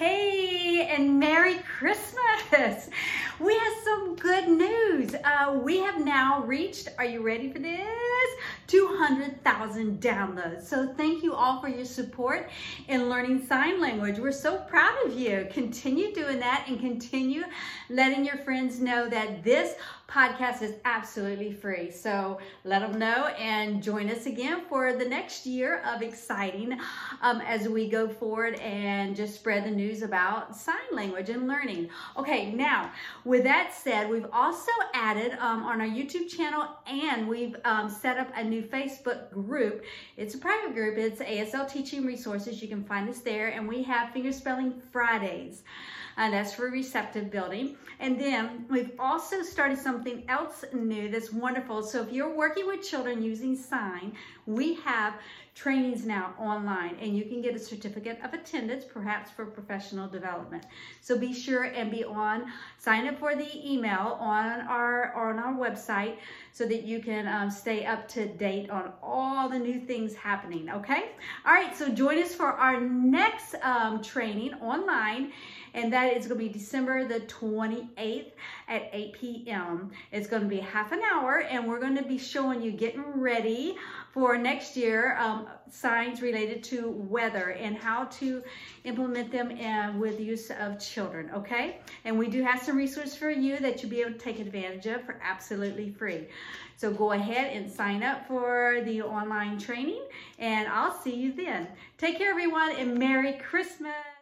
Hey, and Merry Christmas! We have some good news. Uh, we have now reached, are you ready for this? 200,000 downloads. So thank you all for your support in learning sign language. We're so proud of you. Continue doing that and continue letting your friends know that this podcast is absolutely free. So let them know and join us again for the next year of exciting um, as we go forward and just spread the news about sign language and learning. Okay, now with that said, we've also added um, on our YouTube channel and we've um, set up a new Facebook group. It's a private group. It's ASL Teaching Resources. You can find us there and we have Fingerspelling Fridays and that's for receptive building. And then we've also started something else new that's wonderful. So if you're working with children using sign, we have trainings now online and you can get a certificate of attendance perhaps for professional development so be sure and be on sign up for the email on our on our website so that you can um, stay up to date on all the new things happening okay all right so join us for our next um, training online and that is going to be December the 28th at 8 p.m. It's going to be half an hour and we're going to be showing you getting ready for next year um, signs related to weather and how to implement them in, with use of children, okay? And we do have some resources for you that you'll be able to take advantage of for absolutely free. So go ahead and sign up for the online training and I'll see you then. Take care everyone and Merry Christmas.